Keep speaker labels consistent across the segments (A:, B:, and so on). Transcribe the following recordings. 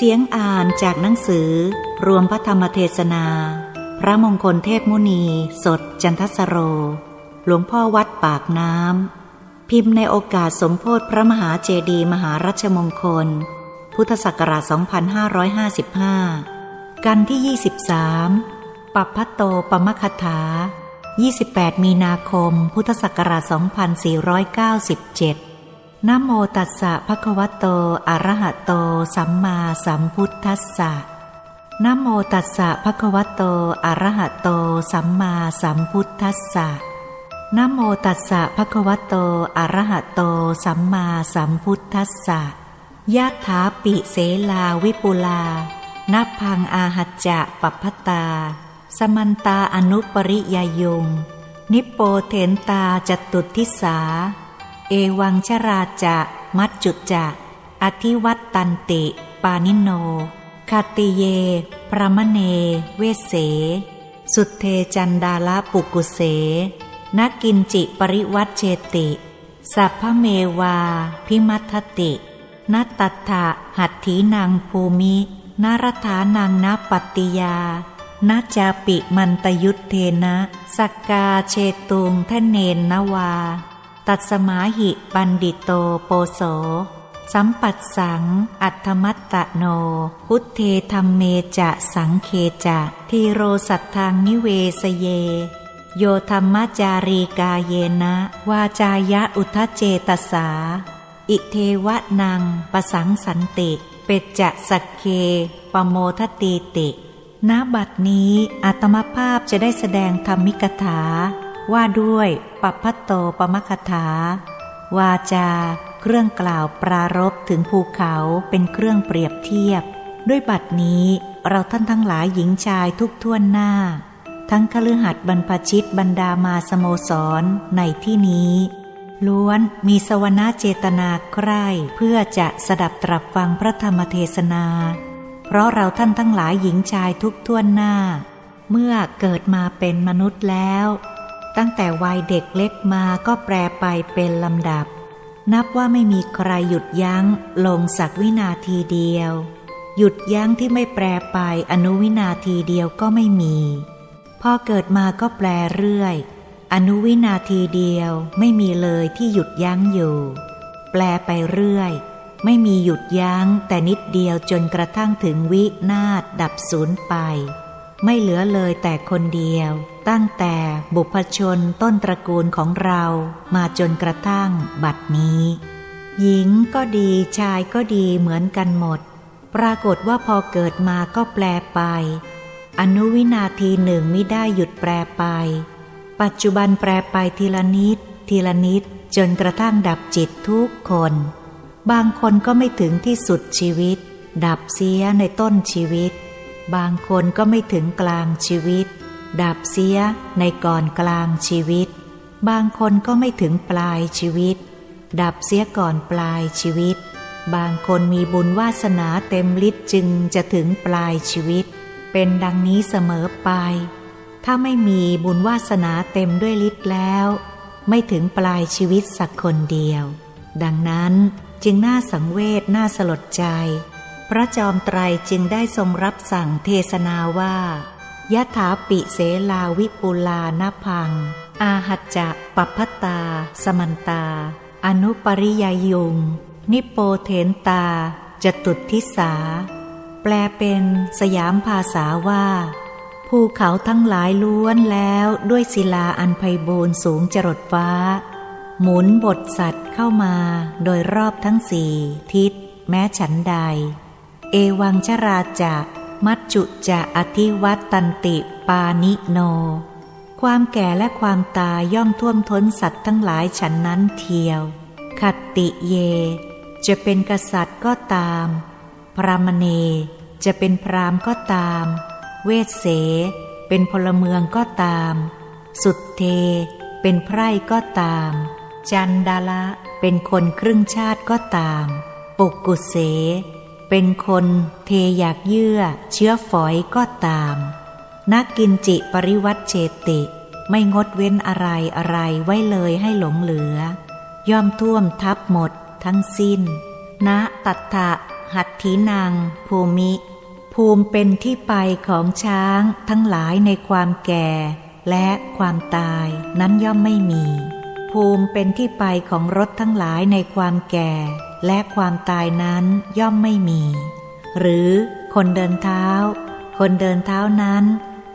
A: เสียงอ่านจากหนังสือ รวมพระธรรมเทศนา พระมงคลเทพมุนี สดจันทสโร หลวงพ่อวัดปากน้ำ พิมพ์ในโอกาสสมโพธิพระมหาเจดีมหารัชมงคล พุทธศักราช 2555 กันที่ 23 ปัปพะโตปมคถา 28 มีนาคม พุทธศักราช 2497 นโมตัสสะภะคะวะโต อะระหะโต สัมมาสัมพุทธัสสะนโมตัสสะภะคะวะโต อะระหะโต สัมมาสัมพุทธัสสะนโมตัสสะภะคะวะโต อะระหะโต สัมมาสัมพุทธัสสะยะถาปิเสลาวิปุลา นับพังอาหัจจะปัพพตา สมันตาอนุปริยายุง นิปโปเถนตาจตุททิสา เอวังชราจะ มัจจุจะ อธิวัตตันติ ปาณิโน ขัตติเย พราหมเณ เวสเส สุทเทจัณฑาลปุกกุเสนะ กิญจิปริวัชเชติ สัพพเมวา ภิมัททติ นะ ตัตถะหัตถีนังภูมินะ รถานังนะ ปัตติยานะ จาปิมันตยุทเธนะ สักกาเชตุง ธเนนะ วา ตัสมาหิปัณฑิโตโปโส สัมปัสสัง อัตถมัตตโน พุทเธ ธัมเมจะสังเฆ จะ ธีโรสัทธังนิเวสเย โยธัมมจารีกาเยนะ วาจายะอุทะ เจตสา อิเธวะนังปสังสันติเปจจะสักเคปโมทตีติณบัดนี้อัตมภาพจะได้แสดงธรรมิกถา ว่าด้วยปัพพโตปมคถาวาจา เครื่องกล่าวปรารบถึงภูเขาเป็นเครื่องเปรียบเทียบ ด้วยบัดนี้เราท่านทั้งหลายหญิงชายทุกท่วนหน้า ทั้งคฤหัสถ์บรรพชิตบรรดามาสโมสรในที่นี้ล้วนมีสวนาเจตนาใคร่เพื่อจะสดับตรับฟังพระธรรมเทศนา เพราะเราท่านทั้งหลายหญิงชายทุกท่วนหน้า เมื่อเกิดมาเป็นมนุษย์แล้ว ตั้งแต่วัยเด็กเล็กมาก็แปรไปเป็นลำดับ นับว่าไม่มีใครหยุดยั้งลงสักวินาทีเดียว หยุดยั้งที่ไม่แปรไปอนุวินาทีเดียวก็ไม่มี พอเกิดมาก็แปรเรื่อย อนุวินาทีเดียวไม่มีเลยที่หยุดยั้งอยู่ แปลไปเรื่อย ไม่มีหยุดยั้งแต่นิดเดียวจนกระทั่งถึงวินาศดับสูญไป ไม่เหลือเลยแต่คนเดียว ตั้งแต่บุพชนต้นตระกูลของเรามาจนกระทั่งบัดนี้ หญิงก็ดีชายก็ดีเหมือนกันหมด ปรากฏว่าพอเกิดมาก็แปลไป อนุวินาทีหนึ่งไม่ได้หยุดแปลไป ปัจจุบันแปลไปทีละนิด ทีละนิดจนกระทั่งดับจิตทุกคน บางคนก็ไม่ถึงที่สุดชีวิต ดับเสียในต้นชีวิต บางคนก็ไม่ถึงกลางชีวิต ดับเสียในก่อนกลางชีวิต บางคนก็ไม่ถึงปลายชีวิต ดับเสียก่อนปลายชีวิต บางคนมีบุญวาสนาเต็มฤทธิ์จึงจะถึงปลายชีวิต เป็นดังนี้เสมอไป ถ้าไม่มีบุญวาสนาเต็มด้วยฤทธิ์แล้ว ไม่ถึงปลายชีวิตสักคนเดียว ดังนั้นจึงน่าสังเวชน่าสลดใจ พระจอมไตรจึงได้ทรงรับสั่งเทศนาว่า ยะถาปิเสลาวิปุลานพัง อาหัจจะปัพพตา สมันตา อนุปริยยุง นิโปเทนตา จตุทิสา แปลเป็นสยามภาษาว่า ภูเขาทั้งหลายล้วนแล้วด้วยศิลาอันไพบูรสูงจรดฟ้า หมุนบทสัตว์เข้ามาโดยรอบทั้งสี่ทิศ แม้ฉันใด เอวังชราจะ มัจจุจะอธิวัตตันติปานิโน ความแก่และความตายย่อมท่วมท้นสัตว์ทั้งหลายฉันนั้นเทียว ขัตติเย จะเป็นกษัตริย์ก็ตาม พรามเน จะเป็นพรามก็ตาม เวสเส เป็นพลเมืองก็ตาม สุดเท เป็นไพร่ก็ตาม จันดาละ เป็นคนครึ่งชาติก็ตาม ปุกกุเส เป็นคนเทอยากเยื่อ เชื้อฝอยก็ตาม นักกินจิปริวัตเชติ ไม่งดเว้นอะไรอะไรไว้เลยให้หลงเหลือ ย่อมท่วมทับหมดทั้งสิ้น ณตัตถะหัตถีนางภูมิ ภูมิเป็นที่ไปของช้างทั้งหลายในความแก่ และความตายนั้นย่อมไม่มี ภูมิเป็นที่ไปของรถทั้งหลายในความแก่ และความตายนั้นย่อมไม่มี หรือคนเดินเท้า คนเดินเท้านั้น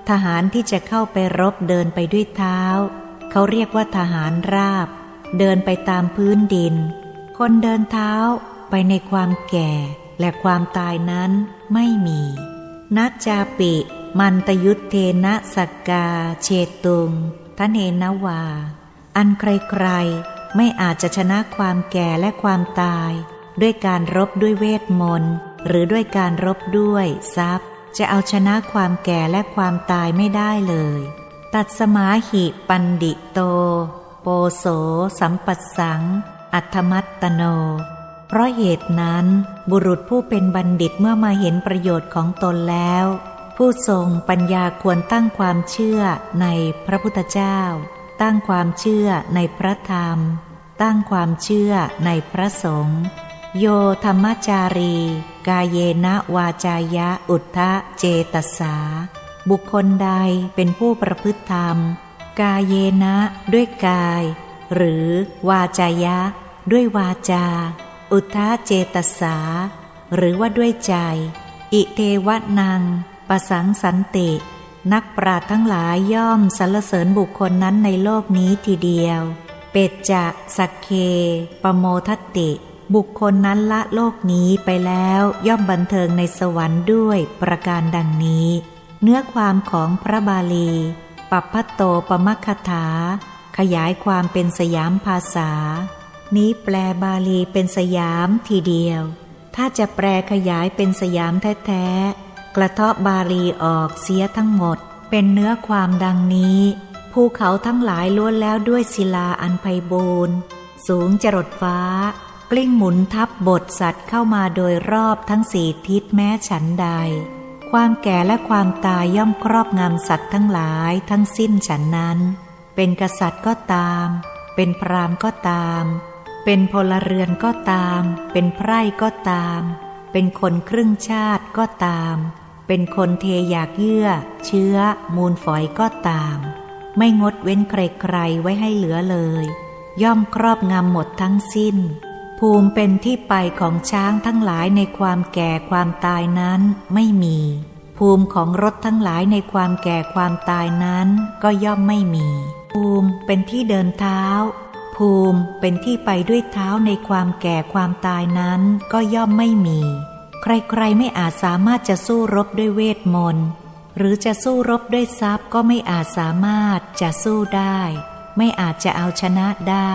A: ทหารที่จะเข้าไปรบเดินไปด้วยเท้า เขาเรียกว่าทหารราบ เดินไปตามพื้นดิน คนเดินเท้าไปในความแก่และความตายนั้นไม่มีนัจจาปิ มันตยุทเทนะสักกา เชตุงทะเนนวา อันใครๆ ไม่อาจจะชนะความแก่และความตาย ด้วยการรบด้วยเวทมนต์ หรือด้วยการรบด้วยทรัพย์ จะเอาชนะความแก่และความตายไม่ได้เลย ตัดสมาหิปันดิโต โปโสสัมปัสสัง อัตมัตตโน เพราะเหตุนั้นบุรุษผู้เป็นบัณฑิตเมื่อมาเห็นประโยชน์ของตนแล้ว ผู้ทรงปัญญาควรตั้งความเชื่อในพระพุทธเจ้า ตั้งความเชื่อในพระธรรม ตั้งความเชื่อในพระสงฆ์โยธรรมจารี กายเยนะวาจายะอุทธะเจตสา บุคคลใดเป็นผู้ประพฤติธรรม กายเยนะด้วยกาย หรือวาจายะ ด้วยวาจา อุทธาเจตสา หรือว่าด้วยใจ อิเทวนัง ประสังสันติ นักปราชญ์ทั้งหลายย่อมสรรเสริญบุคคลนั้นในโลกนี้ทีเดียว เปตจะสักเค ปโมทติ บุคคลนั้นละโลกนี้ไปแล้วย่อมบันเทิงในสวรรค์ด้วยประการดังนี้ เนื้อความของพระบาลี ปัปพโตปมัคคถา ขยายความเป็นสยามภาษา นี้แปลบาลีเป็นสยามทีเดียว ถ้าจะแปลขยายเป็นสยามแท้ กระเทาะบาลีออกเสียทั้งหมด เป็นเนื้อความดังนี้ ภูเขาทั้งหลายล้วนแล้วด้วยศิลาอันไพบูรณ์สูงจรดฟ้า กลิ้งหมุนทับบทสัตว์เข้ามาโดยรอบทั้งสี่ทิศแม้ฉันใด ความแก่และความตายย่อมครอบงำสัตว์ทั้งหลายทั้งสิ้นฉันนั้น เป็นกษัตริย์ก็ตาม เป็นพรามก็ตาม เป็นพลเรือนก็ตาม เป็นไพร่ก็ตาม เป็นคนครึ่งชาติก็ตาม เป็นคนเทอยากเยื่อ เชื้อ มูลฝอยก็ตาม ไม่งดเว้นใครๆไว้ให้เหลือเลย ย่อมครอบงำหมดทั้งสิ้น ภูมิเป็นที่ไปของช้างทั้งหลายในความแก่ความตายนั้นไม่มี ภูมิของรถทั้งหลายในความแก่ความตายนั้นก็ย่อมไม่มี ภูมิเป็นที่เดินเท้า ภูมิเป็นที่ไปด้วยเท้าในความแก่ความตายนั้นก็ย่อมไม่มี ใครๆไม่อาจสามารถจะสู้รบด้วยเวทมนต์หรือจะสู้รบด้วยทรัพย์ก็ไม่อาจสามารถจะสู้ได้ ไม่อาจจะเอาชนะได้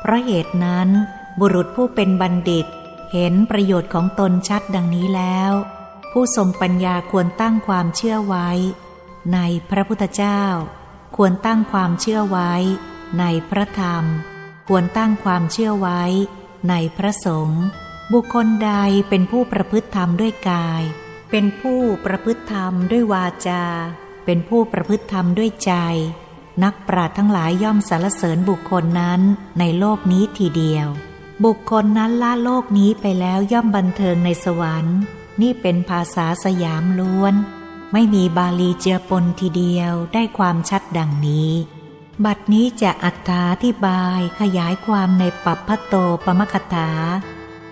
A: เพราะเหตุนั้นบุรุษผู้เป็นบัณฑิต เห็นประโยชน์ของตนชัดดังนี้แล้ว ผู้ทรงปัญญาควรตั้งความเชื่อไว้ ในพระพุทธเจ้า ควรตั้งความเชื่อไว้ ในพระธรรม ควรตั้งความเชื่อไว้ ในพระสงฆ์ บุคคลใดเป็นผู้ประพฤติธรรมด้วยกาย เป็นผู้ประพฤติธรรมด้วยวาจา เป็นผู้ประพฤติธรรมด้วยใจ นักปราชญ์ทั้งหลายย่อมสรรเสริญบุคคลนั้นในโลกนี้ทีเดียว บุคคลนั้นละโลกนี้ไปแล้วย่อมบันเทิงในสวรรค์ นี่เป็นภาษาสยามล้วน ไม่มีบาลีเจือปนทีเดียวได้ความชัดดังนี้บัดนี้จะอัตถาธิบายขยายความในปัปพโตปมคถา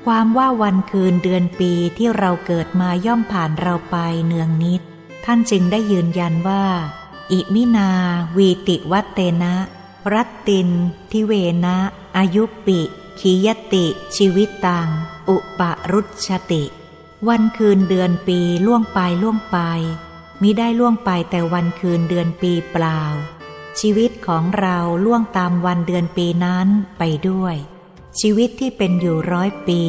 A: ความว่าวันคืนเดือนปีที่เราเกิดมาย่อมผ่านเราไปเนืองนิด ท่านจึงได้ยืนยันว่า อิมินา วีติวัตเตนะ รัตติน ทิเวนะ อายุปิขียติ ชีวิตตัง อุปรุชติ วันคืนเดือนปีล่วงไปล่วงไป มิได้ล่วงไปแต่วันคืนเดือนปีเปล่า ชีวิตของเราล่วงตามวันเดือนปีนั้นไปด้วย ชีวิตที่เป็นอยู่ร้อยปี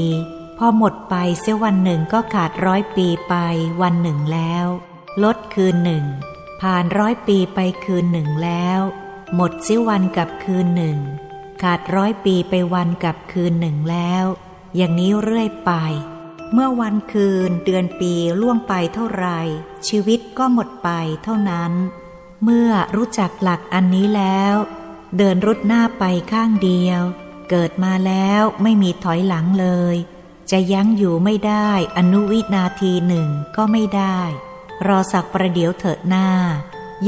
A: พอหมดไปเสียวันหนึ่งก็ขาดร้อยปีไปวันหนึ่งแล้ว ลดคืนหนึ่ง ผ่านร้อยปีไปคืนหนึ่งแล้ว หมดเสียวันกับคืนหนึ่ง ขาดร้อยปีไปวันกับคืนหนึ่งแล้ว อย่างนี้เรื่อยไป เมื่อวันคืนเดือนปีล่วงไปเท่าไรชีวิตก็หมดไปเท่านั้น เมื่อรู้จักหลักอันนี้แล้ว เดินรุดหน้าไปข้างเดียว เกิดมาแล้วไม่มีถอยหลังเลย จะยั้งอยู่ไม่ได้อนุวินาทีหนึ่งก็ไม่ได้ รอสักประเดี๋ยวเถิดหน้า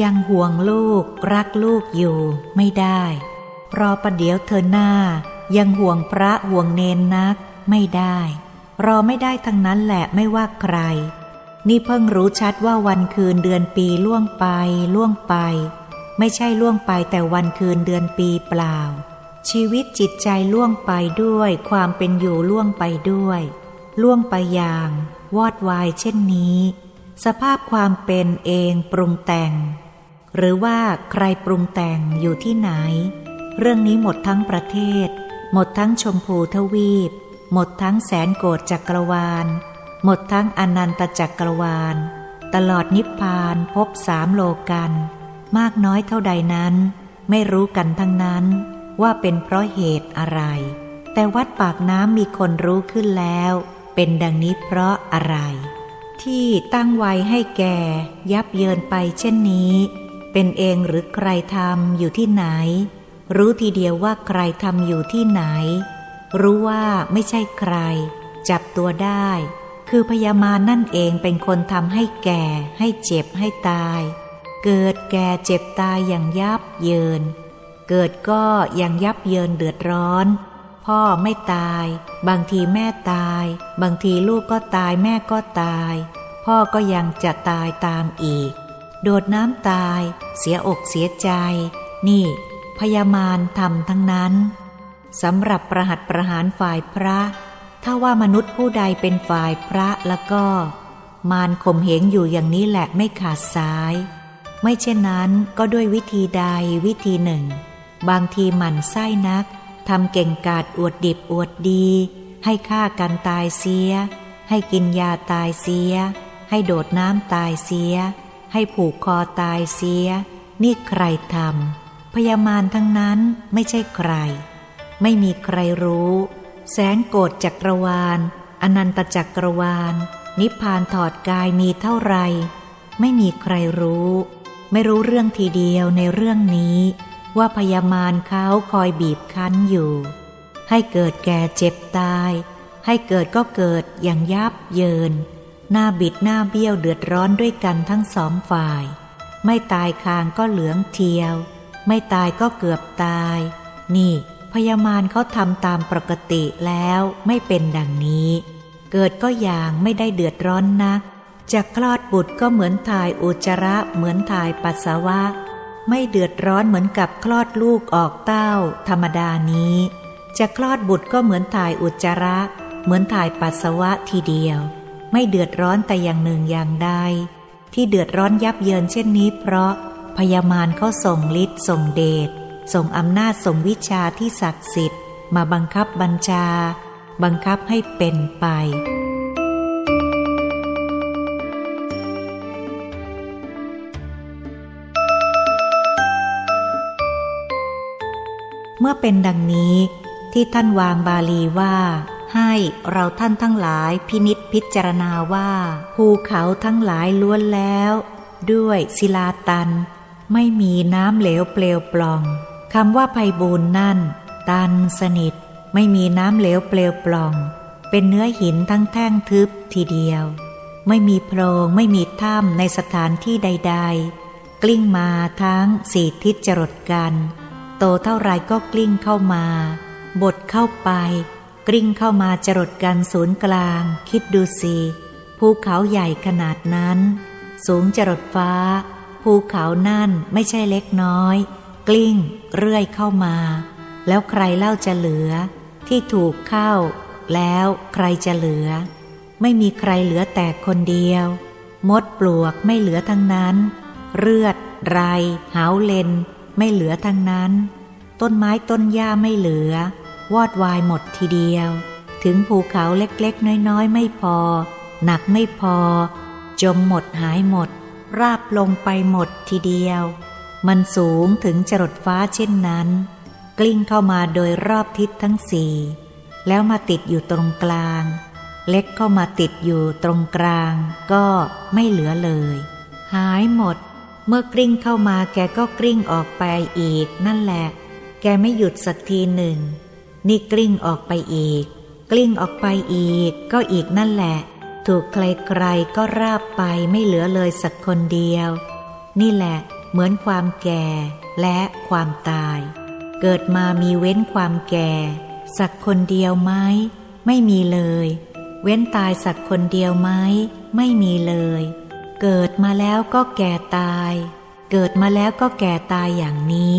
A: ยังห่วงลูกรักลูกอยู่ไม่ได้ รอประเดี๋ยวเธอหน้า ยังห่วงพระห่วงเนนนักไม่ได้ รอไม่ได้ทั้งนั้นแหละไม่ว่าใคร นี่เพิ่งรู้ชัดว่าวันคืนเดือนปีล่วงไปล่วงไป ไม่ใช่ล่วงไปแต่วันคืนเดือนปีเปล่า ชีวิตจิตใจล่วงไปด้วยความเป็นอยู่ล่วงไปด้วย ล่วงไปอย่าง วอดวายเช่นนี้ สภาพความเป็นเองปรุงแต่ง หรือว่าใครปรุงแต่งอยู่ที่ไหน เรื่องนี้หมดทั้งประเทศ หมดทั้งชมพูทวีป หมดทั้งแสนโกรธจักรวาล หมดทั้งอนันตจักรวาล ตลอดนิพพานพบสามโลกัน มากน้อยเท่าใดนั้น ไม่รู้กันทั้งนั้น ว่าเป็นเพราะเหตุอะไร แต่วัดปากน้ำมีคนรู้ขึ้นแล้ว เป็นดังนี้เพราะอะไร ที่ตั้งไว้ให้แก่ยับเยินไปเช่นนี้ เป็นเองหรือใครทำอยู่ที่ไหน รู้ทีเดียวว่าใครทำอยู่ที่ไหน รู้ว่าไม่ใช่ใคร จับตัวได้ คือพยามานั่นเองเป็นคนทำให้แก่ ให้เจ็บให้ตาย เกิดแก่เจ็บตายอย่างยับเยิน เกิดก็ยังยับเยินเดือดร้อน พ่อไม่ตาย บางทีแม่ตาย บางทีลูกก็ตายแม่ก็ตาย พ่อก็ยังจะตายตามอีก โดดน้ำตาย เสียอกเสียใจ นี่ พยามารทำทั้งนั้นสำหรับประหัตประหารฝ่ายพระ ถ้าว่ามนุษย์ผู้ใดเป็นฝ่ายพระแล้วก็ มารข่มเหงอยู่อย่างนี้แหละไม่ขาดสาย ไม่เช่นนั้นก็ด้วยวิธีใดวิธีหนึ่ง บางทีหมั่นไส้นักทำเก่งกาจอวดดิบอวดดี ให้ฆ่ากันตายเสีย ให้กินยาตายเสีย ให้โดดน้ำตายเสีย ให้ผูกคอตายเสีย นี่ใครทำพยามารทั้งนั้นไม่ใช่ใคร ไม่มีใครรู้ แสนโกรธจักรวาล อนันตจักรวาล นิพพานถอดกายมีเท่าไร ไม่มีใครรู้ ไม่รู้เรื่องทีเดียวในเรื่องนี้ ว่าพยามารเขาคอยบีบคั้นอยู่ ให้เกิดแก่เจ็บตาย ให้เกิดก็เกิดอย่างยับเยิน หน้าบิดหน้าเบี้ยวเดือดร้อนด้วยกันทั้งสองฝ่าย ไม่ตายคางก็เหลืองเทียว ไม่ตายก็เกือบตาย นี่พยามารเขาทำตามปกติแล้วไม่เป็นดังนี้ เกิดก็อย่างไม่ได้เดือดร้อนนักจะคลอดบุตรก็เหมือนถ่ายอุจจาระเหมือนถ่ายปัสสาวะ ไม่เดือดร้อนเหมือนกับคลอดลูกออกเต้า ธรรมดานี้ จะคลอดบุตรก็เหมือนถ่ายอุจจาระ เหมือนถ่ายปัสสาวะทีเดียว ไม่เดือดร้อนแต่อย่างหนึ่งอย่างใดที่เดือดร้อนยับเยินเช่นนี้เพราะพยามารเขาส่งฤทธิ์ส่งเดชส่งอำนาจส่งวิชาที่ศักดิ์สิทธิ์ มาบังคับบัญชา บังคับให้เป็นไป เมื่อเป็นดังนี้ที่ท่านวางบาลีว่า ให้เราท่านทั้งหลายพินิษพิจารณาว่าภูเขาทั้งหลายล้วนแล้ว ด้วยศิลาตัน ไม่มีน้ำเหลวเปลวปล่องคำว่าไพบูลนั่น ตันสนิท ไม่มีน้ำเหลวเปลวปล่อง เป็นเนื้อหินทั้งแท่งทึบทีเดียว ไม่มีโพรงไม่มีถ้ำในสถานที่ใด ๆ กลิ้งมาทั้งสี่ทิศจรดกัน โตเท่าไรก็กลิ้งเข้ามา บดเข้าไป กลิ้งเข้ามาจรดกันศูนย์กลาง คิดดูสิภูเขาใหญ่ขนาดนั้น สูงจรดฟ้า ภูเขานั่นไม่ใช่เล็กน้อย กลิ้ง เรื่อยเข้ามา แล้วใครเล่าจะเหลือ ที่ถูกเข้า แล้วใครจะเหลือ ไม่มีใครเหลือแต่คนเดียว มดปลวกไม่เหลือทั้งนั้น เลือด ไร หาวเลน ไม่เหลือทั้งนั้น ต้นไม้ต้นหญ้าไม่เหลือ วอดวายหมดทีเดียว ถึงภูเขาเล็กๆ น้อยๆ ไม่พอ หนักไม่พอ จมหมดหายหมด ราบลงไปหมดทีเดียว มันสูงถึงจรดฟ้าเช่นนั้น กลิ้งเข้ามาโดยรอบทิศทั้งสี่แล้วมาติดอยู่ตรงกลาง เล็กเข้ามาติดอยู่ตรงกลาง ก็ไม่เหลือเลย หายหมด เมื่อกลิ้งเข้ามาแกก็กลิ้งออกไปอีก นั่นแหละ แกไม่หยุดสักทีหนึ่ง นี่กลิ้งออกไปอีก กลิ้งออกไปอีก ก็อีกนั่นแหละ ถูกใครๆก็ราบไปไม่เหลือเลยสักคนเดียว นี่แหละ เหมือนความแก่และความตาย เกิดมามีเว้นความแก่ สักคนเดียวไหมไม่มีเลย เว้นตายสักคนเดียวไหมไม่มีเลย เกิดมาแล้วก็แก่ตาย เกิดมาแล้วก็แก่ตายอย่างนี้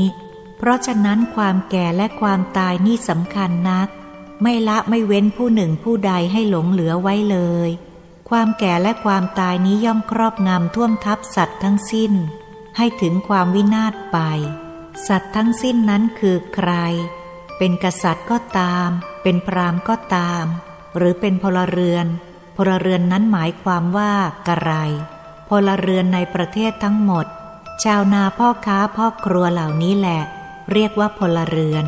A: เพราะฉะนั้นความแก่และความตายนี่สำคัญนัก ไม่ละไม่เว้นผู้หนึ่งผู้ใดให้หลงเหลือไว้เลย ความแก่และความตายนี้ย่อมครอบงำท่วมทับสัตว์ทั้งสิ้น ให้ถึงความวินาศไป สัตว์ทั้งสิ้นนั้นคือใคร เป็นกษัตริย์ก็ตาม เป็นพราหมณ์ก็ตาม หรือเป็นพลเรือนพลเรือนนั้นหมายความว่า กระไร พลเรือนในประเทศทั้งหมด ชาวนาพ่อค้าพ่อครัวเหล่านี้แหละ เรียกว่าพลเรือน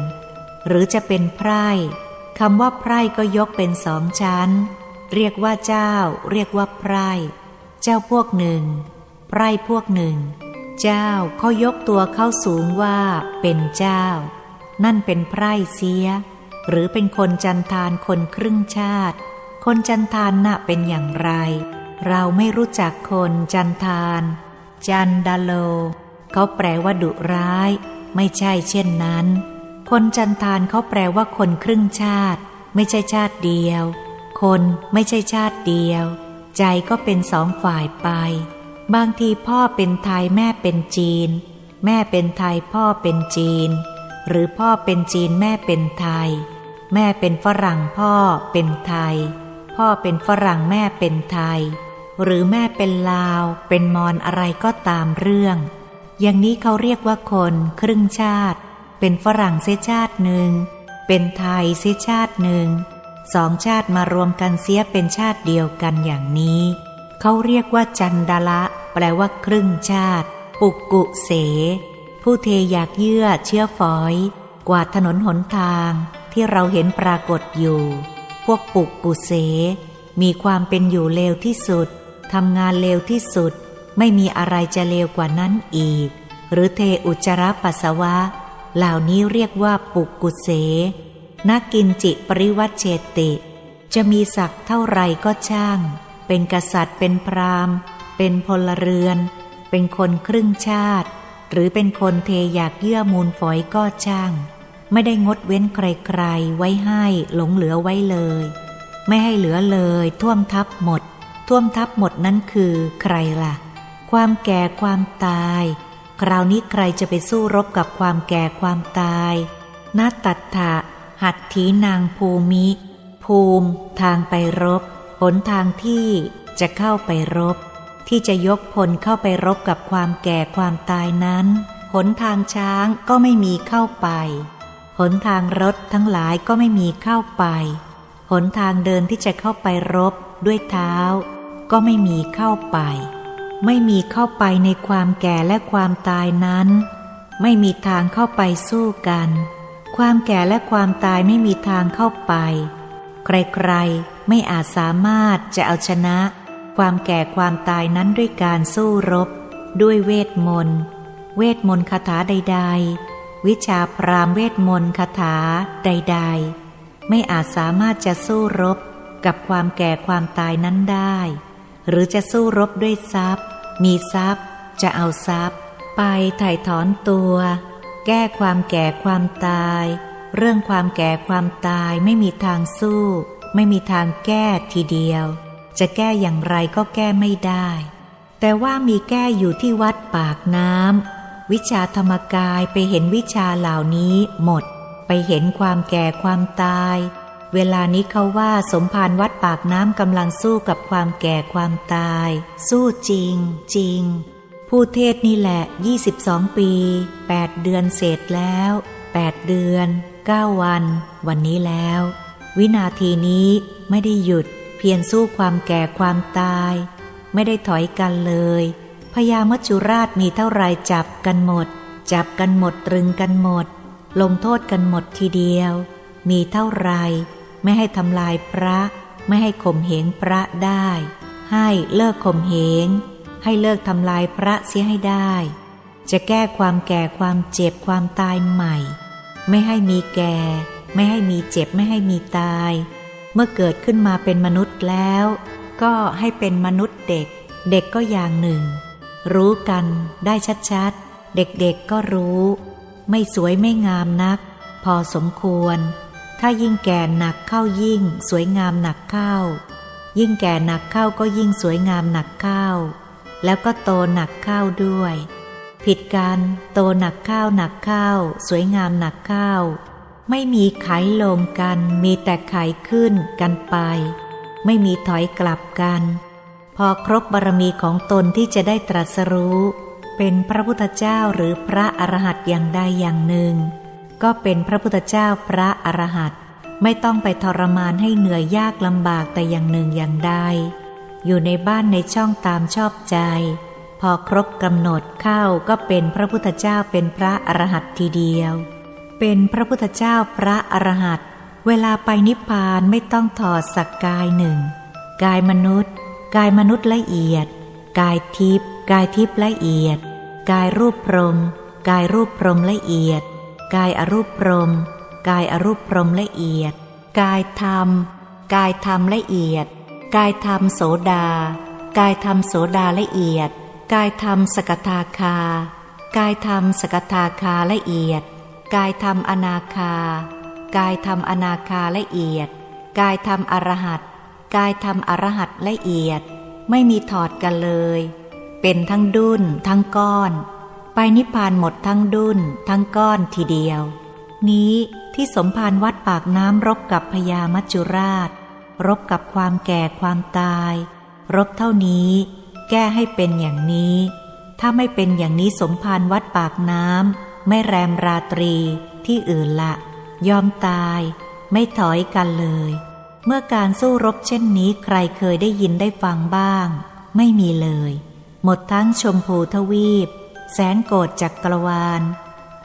A: หรือจะเป็นไพร่คำว่าไพร่ก็ยกเป็นสองชั้น เรียกว่าเจ้า เรียกว่าไพร่ เจ้าพวกหนึ่ง ไพร่พวกหนึ่ง เจ้าเขายกตัวเข้าสูงว่า เป็นเจ้า นั่นเป็นไพร่เสีย หรือเป็นคนจันทานคนครึ่งชาติ คนจันทานน่ะเป็นอย่างไร เราไม่รู้จักคนจันทาน จันดาโล เขาแปลว่าดุร้าย ไม่ใช่เช่นนั้น คนจันทานเขาแปลว่าคนครึ่งชาติ ไม่ใช่ชาติเดียว คนไม่ใช่ชาติเดียว ใจก็เป็นสองฝ่ายไป บางทีพ่อเป็นไทยแม่เป็นจีน แม่เป็นไทยพ่อเป็นจีน หรือพ่อเป็นจีนแม่เป็นไทย แม่เป็นฝรั่งพ่อเป็นไทย พ่อเป็นฝรั่งแม่เป็นไทย หรือแม่เป็นลาวเป็นมอญอะไรก็ตามเรื่อง อย่างนี้เขาเรียกว่าคนครึ่งชาติ เป็นฝรั่งเสียชาติหนึ่ง เป็นไทยเสียชาติหนึ่ง สองชาติมารวมกันเสียเป็นชาติเดียวกันอย่างนี้ เขาเรียกว่าจันดาละ แปลว่าครึ่งชาติ ปุกกุเส ผู้เทอยากเยื่อเชื้อฝอย กวาดถนนหนทางที่เราเห็นปรากฏอยู่ พวกปุกกุเสมีความเป็นอยู่เลวที่สุด ทำงานเลวที่สุด ไม่มีอะไรจะเลวกว่านั้นอีก หรือเทอุจจาระปัสสาวะ เหล่านี้เรียกว่าปุกกุเส นักกินจิปริวัตเชติ จะมีศักดิ์เท่าไรก็ช่าง เป็นกษัตริย์เป็นพราหมณ์ เป็นพลเรือน เป็นคนครึ่งชาติ หรือเป็นคนเทอยากเยื่อมูลฝอยก็ช่าง ไม่ได้งดเว้นใครๆไว้ให้หลงเหลือไว้เลย ไม่ให้เหลือเลยท่วมทับหมด ท่วมทับหมดนั้นคือใครล่ะ ความแก่ความตาย คราวนี้ใครจะไปสู้รบกับความแก่ความตายนาตัตถะหัตถีนางภูมิ ภูมิ ทางไปรบหนทางที่จะเข้าไปรบ ที่จะยกพลเข้าไปรบกับความแก่ความตายนั้น หนทางช้างก็ไม่มีเข้าไป หนทางรถทั้งหลายก็ไม่มีเข้าไป หนทางเดินที่จะเข้าไปรบด้วยเท้า ก็ไม่มีเข้าไป ไม่มีเข้าไปในความแก่และความตายนั้น ไม่มีทางเข้าไปสู้กัน ความแก่และความตายไม่มีทางเข้าไป ใครๆไม่อาจสามารถจะเอาชนะ ความแก่ความตายนั้นด้วยการสู้รบ ด้วยเวทมนต์เวทมนต์คาถาใด ๆ วิชาพรามเวทมนต์คาถาใด ๆ ไม่อาจสามารถจะสู้รบกับความแก่ความตายนั้นได้ หรือจะสู้รบด้วยทรัพย์ มีทรัพย์ จะเอาทรัพย์ ไปถ่ายถอนตัว แก้ความแก่ความตาย เรื่องความแก่ความตายไม่มีทางสู้ ไม่มีทางแก้ทีเดียว จะแก้อย่างไรก็แก้ไม่ได้ แต่ว่ามีแก้อยู่ที่วัดปากน้ำวิชาธรรมกายไปเห็นวิชาเหล่านี้หมด ไปเห็นความแก่ความตาย เวลานี้เขาว่าสมภารวัดปากน้ำกำลังสู้กับความแก่ความตาย สู้จริง จริง ผู้เทศนี่แหละ 22 ปี 8 เดือนเศษแล้ว 8 เดือน 9 วัน วันนี้แล้ว วินาทีนี้ไม่ได้หยุด เพียรสู้ความแก่ความตาย ไม่ได้ถอยกันเลยพญามัจจุราชมีเท่าไรจับกันหมด จับกันหมดตรึงกันหมด ลงโทษกันหมดทีเดียว มีเท่าไร ไม่ให้ทำลายพระ ไม่ให้ข่มเหงพระได้ ให้เลิกข่มเหง ให้เลิกทำลายพระเสียให้ได้ จะแก้ความแก่ความเจ็บความตายใหม่ ไม่ให้มีแก่ ไม่ให้มีเจ็บไม่ให้มีตาย เมื่อเกิดขึ้นมาเป็นมนุษย์แล้ว ก็ให้เป็นมนุษย์เด็ก เด็กก็อย่างหนึ่ง รู้กันได้ชัดๆ เด็กๆก็รู้ ไม่สวยไม่งามนัก พอสมควร ถ้ายิ่งแก่หนักเข้ายิ่ง สวยงามหนักเข้า ยิ่งแก่หนักเข้าก็ยิ่งสวยงามหนักเข้า แล้วก็โตหนักเข้าด้วย ผิดกันโตหนักเข้าหนักเข้า สวยงามหนักเข้า ไม่มีไขลงกัน มีแต่ไขขึ้นกันไป ไม่มีถอยกลับกัน พอครบบารมีของตนที่จะได้ตรัสรู้ เป็นพระพุทธเจ้าหรือพระอรหันต์อย่างใดอย่างหนึ่ง ก็เป็นพระพุทธเจ้าพระอรหันต์ไม่ต้องไปทรมานให้เหนื่อยยากลำบากแต่อย่างหนึ่งอย่างใด อยู่ในบ้านในช่องตามชอบใจ พอครบกำหนดเข้าก็เป็นพระพุทธเจ้าเป็นพระอรหันต์ทีเดียว เป็นพระพุทธเจ้าพระอรหันต์เวลาไปนิพพานไม่ต้องถอดสักกายหนึ่ง กายมนุษย์ กายมนุษย์ละเอียด กายทิพย์กายทิพย์ละเอียด กายรูปพรหมกายรูปพรหมละเอียด กายอรูปพรม กายอรูปพรมละเอียด กายธรรม กายธรรมละเอียด กายธรรมโสดา กายธรรมโสดาละเอียด กายธรรมสกทาคา กายธรรมสกทาคาละเอียด กายธรรมอนาคา กายธรรมอนาคาละเอียด กายธรรมอรหัตกายธรรมอรหัตละเอียด ไม่มีถอดกันเลย เป็นทั้งดุนทั้งก้อน นิพพานหมดทั้งดุนทั้งก้อนทีเดียว นี้ที่สมภารวัดปากน้ำรบกับพญามัจจุราช รบกับความแก่ความตาย รบเท่านี้ แก้ให้เป็นอย่างนี้ ถ้าไม่เป็นอย่างนี้สมภารวัดปากน้ำไม่แรมราตรีที่อื่นละ ยอมตาย ไม่ถอยกันเลย เมื่อการสู้รบเช่นนี้ใครเคยได้ยินได้ฟังบ้าง ไม่มีเลย หมดทั้งชมพูทวีป แสนโกรธจักกรวาล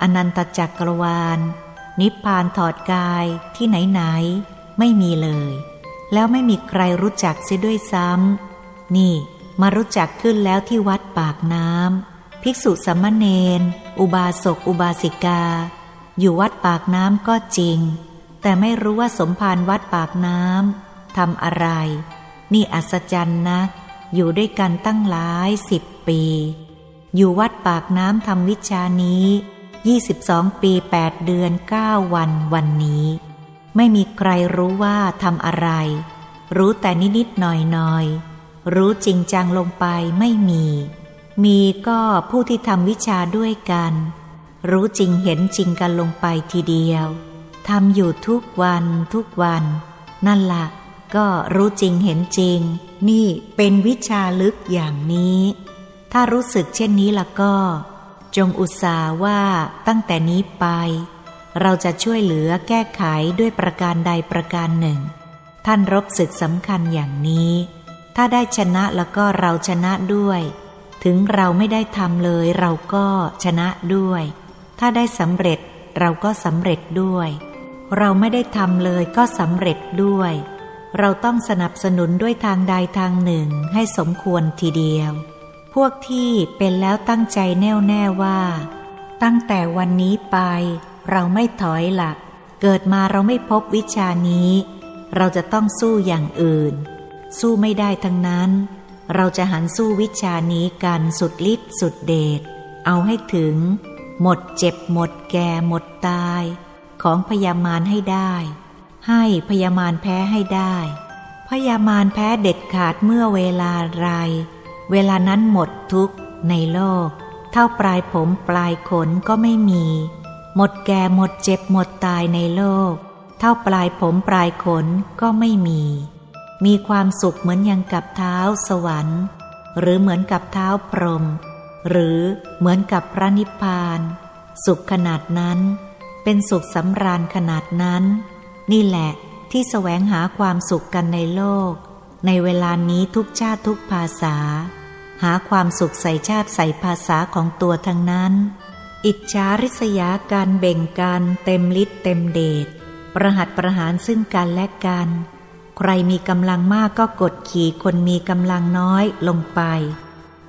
A: อนันตจักกรวาล นิพพานถอดกายที่ไหนไหน ไม่มีเลย แล้วไม่มีใครรู้จักเสียด้วยซ้ำนี่มารู้จักขึ้นแล้วที่วัดปากน้ำภิกษุสัมมเนนอุบาสกอุบาสิกา อยู่วัดปากน้ำก็จริง แต่ไม่รู้ว่าสมภารวัดปากน้ำทำอะไร นี่อัศจรรย์นะ อยู่ด้วยกันตั้งหลายสิบปี อยู่วัดปากน้ำทำวิชานี้ 22 ปี 8 เดือน 9 วันวันนี้ ไม่มีใครรู้ว่าทำอะไร รู้แต่นิดๆหน่อยๆ รู้จริงจังลงไปไม่มี มีก็ผู้ที่ทำวิชาด้วยกัน รู้จริงเห็นจริงกันลงไปทีเดียวทำอยู่ทุกวันทุกวัน นั่นละ่ะก็รู้จริงเห็นจริง นี่เป็นวิชาลึกอย่างนี้ ถ้ารู้สึกเช่นนี้ละก็ จงอุตส่าห์ว่าตั้งแต่นี้ไป เราจะช่วยเหลือแก้ไขด้วยประการใดประการหนึ่ง ท่านรบศึกสำคัญอย่างนี้ ถ้าได้ชนะแล้วก็เราชนะด้วย ถึงเราไม่ได้ทำเลยเราก็ชนะด้วย ถ้าได้สำเร็จเราก็สำเร็จด้วย เราไม่ได้ทำเลยก็สำเร็จด้วย เราต้องสนับสนุนด้วยทางใดทางหนึ่งให้สมควรทีเดียว พวกที่เป็นแล้วตั้งใจแน่วแน่ว่า ตั้งแต่วันนี้ไป เราไม่ถอยหลัก เกิดมาเราไม่พบวิชานี้ เราจะต้องสู้อย่างอื่น สู้ไม่ได้ทั้งนั้น เราจะหันสู้วิชานี้กันสุดฤทธิ์สุดเดชเอาให้ถึง หมดเจ็บหมดแก่หมดตาย ของพยามารให้ได้ ให้พยามารแพ้ให้ได้ พยามารแพ้เด็ดขาดเมื่อเวลาไร เวลานั้นหมดทุกข์ในโลก เท่าปลายผมปลายขนก็ไม่มี หมดแก่หมดเจ็บหมดตายในโลก เท่าปลายผมปลายขนก็ไม่มี มีความสุขเหมือนอย่างกับเท้าสวรรค์ หรือเหมือนกับเท้าพรหมหรือเหมือนกับพระนิพพาน สุขขนาดนั้น เป็นสุขสำราญขนาดนั้น นี่แหละที่แสวงหาความสุขกันในโลก ในเวลานี้ทุกชาติทุกภาษา หาความสุขใส่ชาติใส่ภาษาของตัวทั้งนั้น อิจฉาริษยาการเบ่งกันเต็มฤทธิ์เต็มเดชประหัตประหารซึ่งกันและกัน ใครมีกำลังมากก็กดขี่คนมีกำลังน้อยลงไป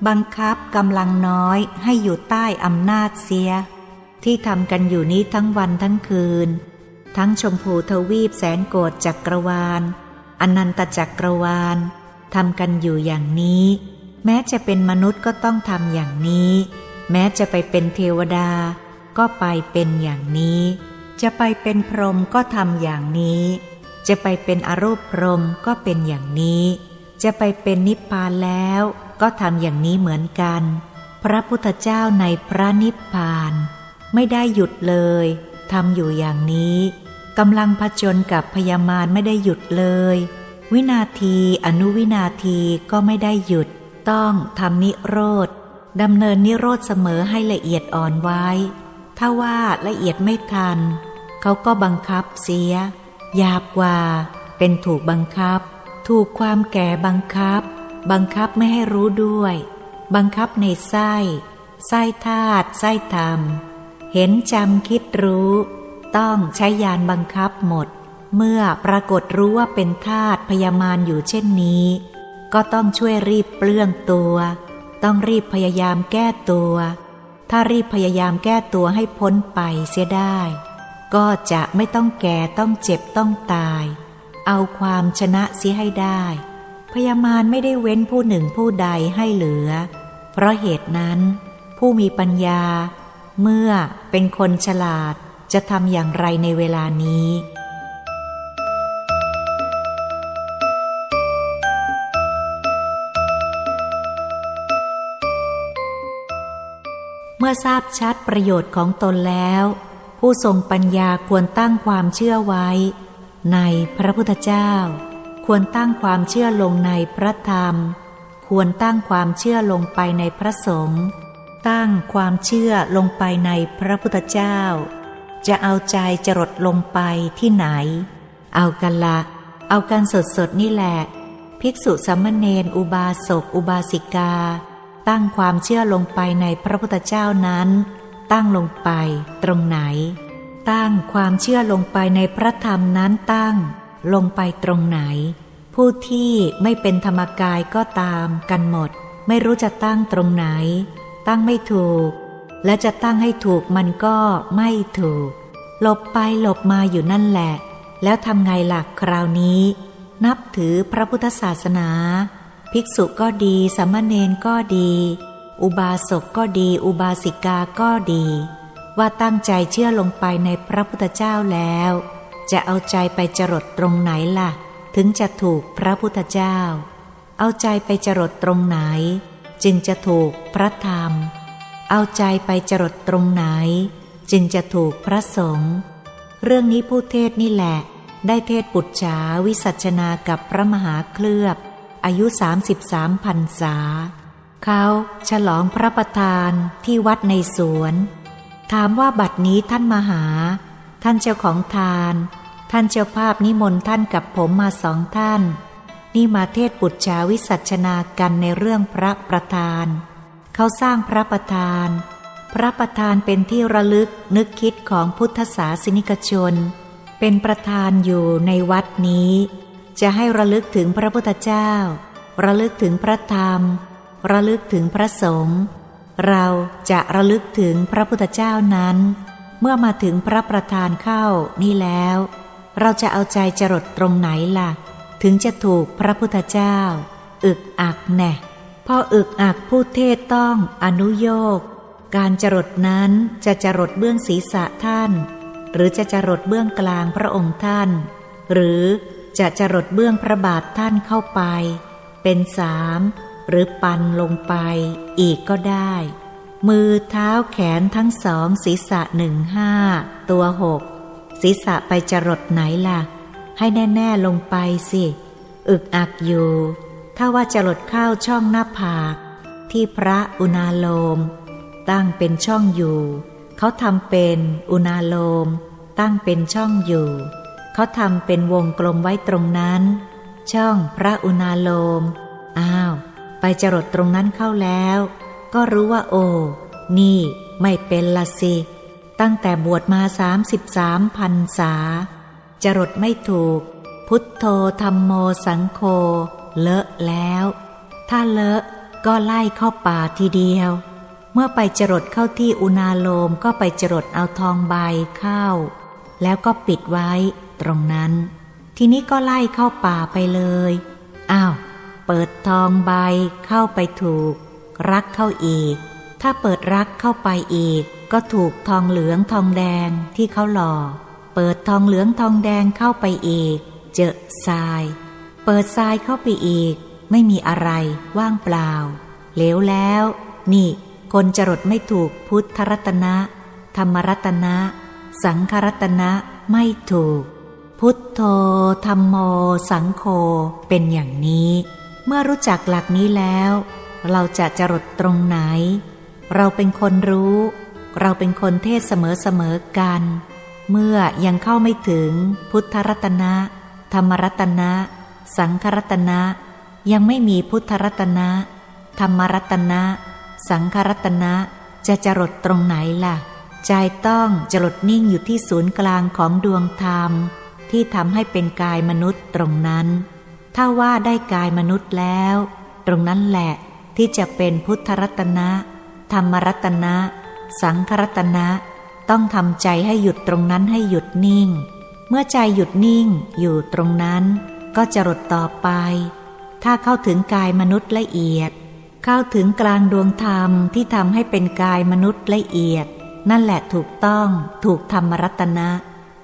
A: บังคับกำลังน้อยให้อยู่ใต้อำนาจเสีย ที่ทำกันอยู่นี้ทั้งวันทั้งคืน ทั้งชมพูทวีปแสนโกรธจักรวาล อนันตจักรวาลทำกันอยู่อย่างนี้ แม้จะเป็นมนุษย์ก็ต้องทำอย่างนี้ แม้จะไปเป็นเทวดา ก็ไปเป็นอย่างนี้ จะไปเป็นพรหมก็ทำอย่างนี้ จะไปเป็นอรูปพรหมก็เป็นอย่างนี้ จะไปเป็นนิพพานแล้วก็ทำอย่างนี้เหมือนกัน พระพุทธเจ้าในพระนิพพาน ไม่ได้หยุดเลยทำอยู่อย่างนี้กำลังผจญกับพยามารไม่ได้หยุดเลย วินาทีอนุวินาทีก็ไม่ได้หยุด ต้องทำนิโรธดำเนินนิโรธเสมอให้ละเอียดอ่อนไว้ ถ้าว่าละเอียดไม่ทัน เขาก็บังคับเสียหยาบกว่า เป็นถูกบังคับ ถูกความแก่บังคับ บังคับไม่ให้รู้ด้วย บังคับในไส้ ไส้ธาตุไส้ธรรม เห็นจำคิดรู้ ต้องใช้ยานบังคับหมด เมื่อปรากฏรู้ว่าเป็นทาตุพยามารอยู่เช่นนี้ ก็ต้องช่วยรีบเปลื้องตัว ต้องรีบพยายามแก้ตัว ถ้ารีบพยายามแก้ตัวให้พ้นไปเสียได้ ก็จะไม่ต้องแก่ต้องเจ็บต้องตาย เอาความชนะเสียให้ได้ พยามารไม่ได้เว้นผู้หนึ่งผู้ใดให้เหลือ เพราะเหตุนั้น ผู้มีปัญญา เมื่อเป็นคนฉลาดจะทำอย่างไรในเวลานี้ เมื่อทราบชัดประโยชน์ของตนแล้ว ผู้ทรงปัญญาควรตั้งความเชื่อไว้ ในพระพุทธเจ้า ควรตั้งความเชื่อลงในพระธรรม ควรตั้งความเชื่อลงไปในพระสงฆ์ตั้งความเชื่อลงไปในพระพุทธเจ้า จะเอาใจจรดลงไปที่ไหน เอากันละเอากันสดสดนี่แหละ ภิกษุสัมมเนนอุบาสกอุบาสิกา ตั้งความเชื่อลงไปในพระพุทธเจ้านั้น ตั้งลงไป ตรงไหน ตั้งความเชื่อลงไปในพระธรรมนั้นตั้ง ลงไปตรงไหน ผู้ที่ไม่เป็นธรรมกายก็ตามกันหมด ไม่รู้จะตั้งตรงไหน ตั้งไม่ถูก และจะตั้งให้ถูกมันก็ไม่ถูก หลบไปหลบมาอยู่นั่นแหละ แล้วทำไงหลักคราวนี้ นับถือพระพุทธศาสนา ภิกษุก็ดีสามเณรก็ดี อุบาสกก็ดี อุบาสิกาก็ดี ว่าตั้งใจเชื่อลงไปในพระพุทธเจ้าแล้ว จะเอาใจไปจรดตรงไหนล่ะ ถึงจะถูกพระพุทธเจ้า เอาใจไปจรดตรงไหน จึงจะถูกพระธรรม เอาใจไปจรดตรงไหน จึงจะถูกพระสงฆ์เรื่องนี้ผู้เทศนี่แหละ ได้เทศปุจฉาวิสัชนากับพระมหาเคลือบ อายุสามสิบสามพันษา เขาฉลองพระประธานที่วัดในสวน ถามว่าบัดนี้ท่านมหา ท่านเจ้าของทาน ท่านเจ้าภาพนิมนต์ท่านกับผมมาสองท่าน นี่มาเทศปุจฉาวิสัชนากันในเรื่องพระประธาน เขาสร้างพระประธาน พระประธานเป็นที่ระลึกนึกคิดของพุทธศาสนิกชน เป็นประธานอยู่ในวัดนี้ จะให้ระลึกถึงพระพุทธเจ้า ระลึกถึงพระธรรม ระลึกถึงพระสงฆ์เราจะระลึกถึงพระพุทธเจ้านั้น เมื่อมาถึงพระประธานเข้านี่แล้ว เราจะเอาใจจรดตรงไหนล่ะ ถึงจะถูกพระพุทธเจ้า อึกอักแน่พออึกอักผู้เทศต้องอนุโยกการจรดนั้นจะจรดเบื้องศีรษะท่าน หรือจะจรดเบื้องกลางพระองค์ท่าน หรือ จะจรดเบื้องพระบาทท่านเข้าไป เป็นสามหรือปันลงไปอีกก็ได้ มือเท้าแขนทั้งสองศีรษะหนึ่งห้าตัวหกศีรษะไปจรดไหนล่ะ ให้แน่ๆลงไปสิ อึกอักอยู่ ถ้าว่าจะหลดเข้าช่องหน้าผาก ที่พระอุณาโลม ตั้งเป็นช่องอยู่ เขาทำเป็นอุณาโลม ตั้งเป็นช่องอยู่ เขาทำเป็นวงกลมไว้ตรงนั้น ช่องพระอุณาโลม อ้าว ไปจรดตรงนั้นเข้าแล้ว ก็รู้ว่าโอ้ นี่ไม่เป็นละสิ ตั้งแต่บวชมาสามสิบสามพันษา จรดไม่ถูก พุทโธธรรมโมสังโฆเลอะแล้ว ถ้าเลอะก็ไล่เข้าป่าทีเดียว เมื่อไปจรดเข้าที่อุณาโลมก็ไปจรดเอาทองใบเข้า แล้วก็ปิดไว้ ตรงนั้น ทีนี้ก็ไล่เข้าป่าไปเลย อ้าว เปิดทองใบเข้าไปถูก รักเข้าอีก ถ้าเปิดรักเข้าไปอีก ก็ถูกทองเหลืองทองแดงที่เขาหล่อ เปิดทองเหลืองทองแดงเข้าไปอีก เจอทราย เปิดทรายเข้าไปอีก ไม่มีอะไรว่างเปล่า เหลวแล้ว นี่ คนจรดไม่ถูกพุทธรัตนะ ธรรมรัตนะ สังครัตนะไม่ถูก พุทโธธรรมโม สังโฆเป็นอย่างนี้ เมื่อรู้จักหลักนี้แล้ว เราจะจรดตรงไหน เราเป็นคนรู้ เราเป็นคนเทศเสมอเสมอกัน เมื่อยังเข้าไม่ถึงพุทธรัตนะ ธรรมรัตนะ สังครัตนะ ยังไม่มีพุทธรัตนะ ธรรมรัตนะ สังครัตนะจะจรดตรงไหนล่ะ ใจต้องจรดนิ่งอยู่ที่ศูนย์กลางของดวงธรรม ที่ทำให้เป็นกายมนุษย์ตรงนั้น ถ้าว่าได้กายมนุษย์แล้ว ตรงนั้นแหละที่จะเป็นพุทธรัตนะ ธรรมรัตนะ สังครัตนะ ต้องทำใจให้หยุดตรงนั้นให้หยุดนิ่ง เมื่อใจหยุดนิ่งอยู่ตรงนั้น ก็จะรดต่อไป ถ้าเข้าถึงกายมนุษย์ละเอียด เข้าถึงกลางดวงธรรมที่ทำให้เป็นกายมนุษย์ละเอียด นั่นแหละถูกต้องถูกธรรมรัตนะ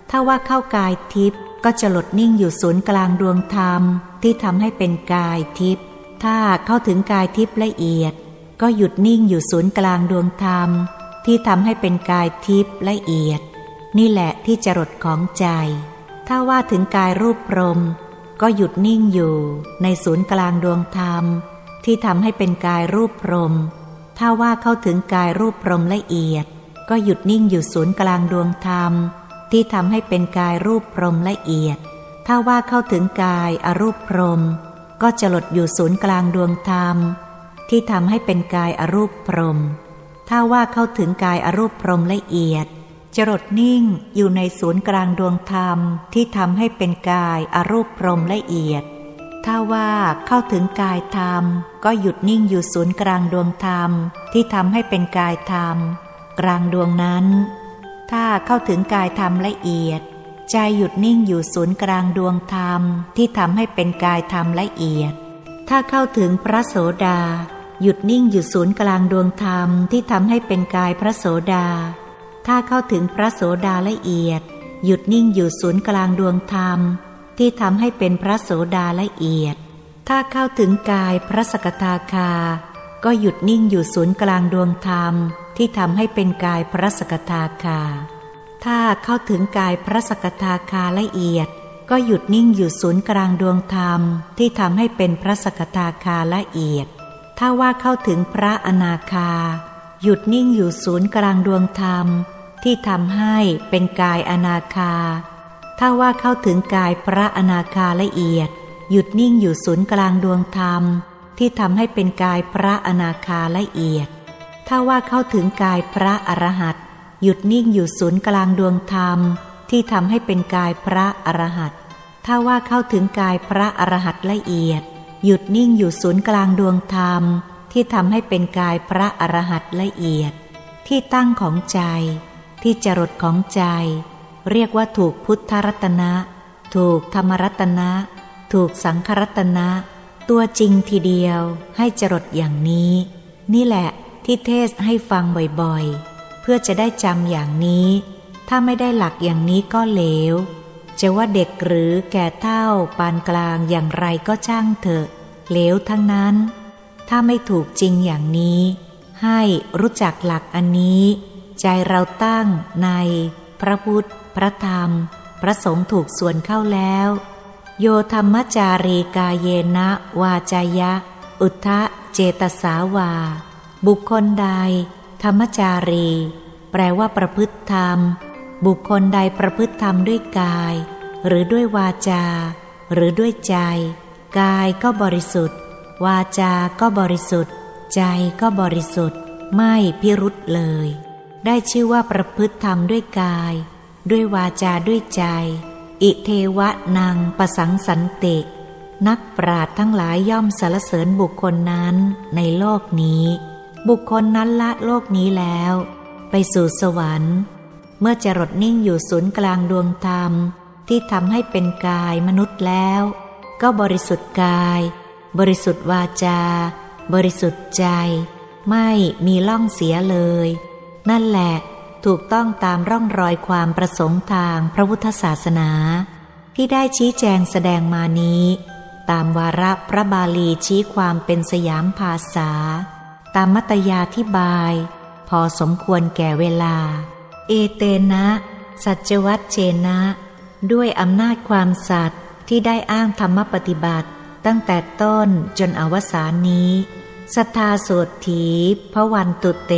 A: ถ้าว่าเข้ากายทิพย์ก็จะหลดนิ่งอยู่ศูนย์กลางดวงธรรมที่ทำให้เป็นกายทิพย์ถ้าเข้าถึงกายทิพย์ละเอียด ก็หยุดนิ่งอยู่ศูนย์กลางดวงธรรม ที่ทำให้เป็นกายทิพย์ละเอียด นี่แหละที่จรดของใจ ถ้าว่าถึงกายรูปพรม ก็หยุดนิ่งอยู่ในศูนย์กลางดวงธรรม ที่ทำให้เป็นกายรูปพรม ถ้าว่าเข้าถึงกายรูปพรมละเอียด ก็หยุดนิ่งอยู่ศูนย์กลางดวงธรรม ที่ทำให้เป็นกายรูปพรมละเอียด ถ้าว่าเข้าถึงกายอรูปพรม ก็จะหลดอยู่ศูนย์กลางดวงธรรม ที่ทำให้เป็นกายอรูปพรม ถ้าว่าเข้าถึงกายอรูปพรมละเอียดจรดนิ่งอยู่ในศูนย์กลางดวงธรรมที่ทำให้เป็นกายอรูปพรมละเอียด ถ้าว่าเข้าถึงกายธรรม ก็หยุดนิ่งอยู่ศูนย์กลางดวงธรรมที่ทำให้เป็นกายธรรม กลางดวงนั้น ถ้าเข้าถึงกายธรรมละเอียด ใจหยุดนิ่งอยู่ศูนย์กลางดวงธรรมที่ทำให้เป็นกายธรรมละเอียด ถ้าเข้าถึงพระโสดา หยุดนิ่งอยู่ศูนย์กลางดวงธรรมที่ทำให้เป็นกายพระโสดา ถ้าเข้าถึงพระโสดาละเอียด หยุดนิ่งอยู่ศูนย์กลางดวงธรรม ที่ทำให้เป็นพระโสดาละเอียด ถ้าเข้าถึงกายพระสกทาคา ก็หยุดนิ่งอยู่ศูนย์กลางดวงธรรม ที่ทำให้เป็นกายพระสกทาคา ถ้าเข้าถึงกายพระสกทาคาละเอียด ก็หยุดนิ่งอยู่ศูนย์กลางดวงธรรม ที่ทำให้เป็นพระสกทาคาละเอียด ถ้าว่าเข้าถึงพระอนาคา หยุดนิ่งอยู่ศูนย์กลางดวงธรรม ที่ทำให้เป็นกายอนาคา ถ้าว่าเข้าถึงกายพระอนาคาละเอียด หยุดนิ่งอยู่ศูนย์กลางดวงธรรม ที่ทำให้เป็นกายพระอนาคาละเอียด ถ้าว่าเข้าถึงกายพระอรหัตหยุดนิ่งอยู่ศูนย์กลางดวงธรรม ที่ทำให้เป็นกายพระอรหัตถ้าว่าเข้าถึงกายพระอรหัตละเอียด หยุดนิ่งอยู่ศูนย์กลางดวงธรรม ที่ทำให้เป็นกายพระอรหัตละเอียด ที่ตั้งของใจ ที่จรดของใจ เรียกว่าถูกพุทธรัตนะ ถูกธรรมรัตนะ ถูกสังครัตนะ ตัวจริงทีเดียวให้จรดอย่างนี้ นี่แหละ ที่เทศให้ฟังบ่อยๆ เพื่อจะได้จำอย่างนี้ ถ้าไม่ได้หลักอย่างนี้ก็เลว จะว่าเด็กหรือแก่เท่าปานกลางอย่างไรก็ช่างเถอะเลวทั้งนั้น ถ้าไม่ถูกจริงอย่างนี้ ให้รู้จักหลักอันนี้ ใจเราตั้งใน พระพุทธ พระธรรม พระสงฆ์ถูกส่วนเข้าแล้ว โยธรรมจารีกาเยนะ วาจายะ อุทะเจตสาวา บุคคลใด ธรรมจารี แปลว่าประพฤติธรรม บุคคลใดประพฤติธรรมด้วยกาย หรือด้วยวาจา หรือด้วยใจ กายก็บริสุทธิ์ วาจาก็บริสุทธิ์ ใจก็บริสุทธิ์ ไม่พิรุษเลย ได้ชื่อว่าประพฤติธรรมด้วยกาย ด้วยวาจาด้วยใจ อิเทวะนางประสังสันตินักปราดทั้งหลายย่อมสรรเสริญบุคคลนั้นในโลกนี้ บุคคลนั้นละโลกนี้แล้ว ไปสู่สวรรค์ เมื่อจะรดนิ่งอยู่ศูนย์กลางดวงธรรม ที่ทำให้เป็นกายมนุษย์แล้ว ก็บริสุทธิ์กาย บริสุทธิ์วาจา บริสุทธิ์ใจ ไม่มีล่องเสียเลย นั่นแหละถูกต้องตามร่องรอยความประสงค์ทางพระพุทธศาสนา ที่ได้ชี้แจงแสดงมานี้ ตามวาระพระบาลีชี้ความเป็นสยามภาษา ตามมัตยาธิบาย พอสมควรแก่เวลา เอเตนะ สัจวัตเจนะ ด้วยอำนาจความสัตย์ที่ได้อ้างธรรมปฏิบัติ ตั้งแต่ต้นจนอวสานนี้ศรัทธาสวดถีพระวันตุเต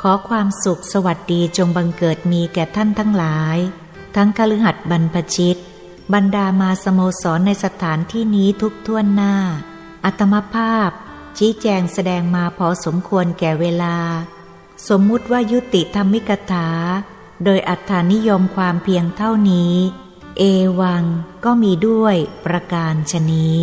A: ขอความสุขสวัสดีจงบังเกิดมีแก่ท่านทั้งหลาย ทั้งคฤหัสถ์บรรพชิต บรรดามาสโมสรในสถานที่นี้ทุกท่วนหน้า อัตมภาพ ชี้แจงแสดงมาพอสมควรแก่เวลา สมมุติว่ายุติธรรมิกถา โดยอัตฐานิยมความเพียงเท่านี้ เอวังก็มีด้วยประการชนี้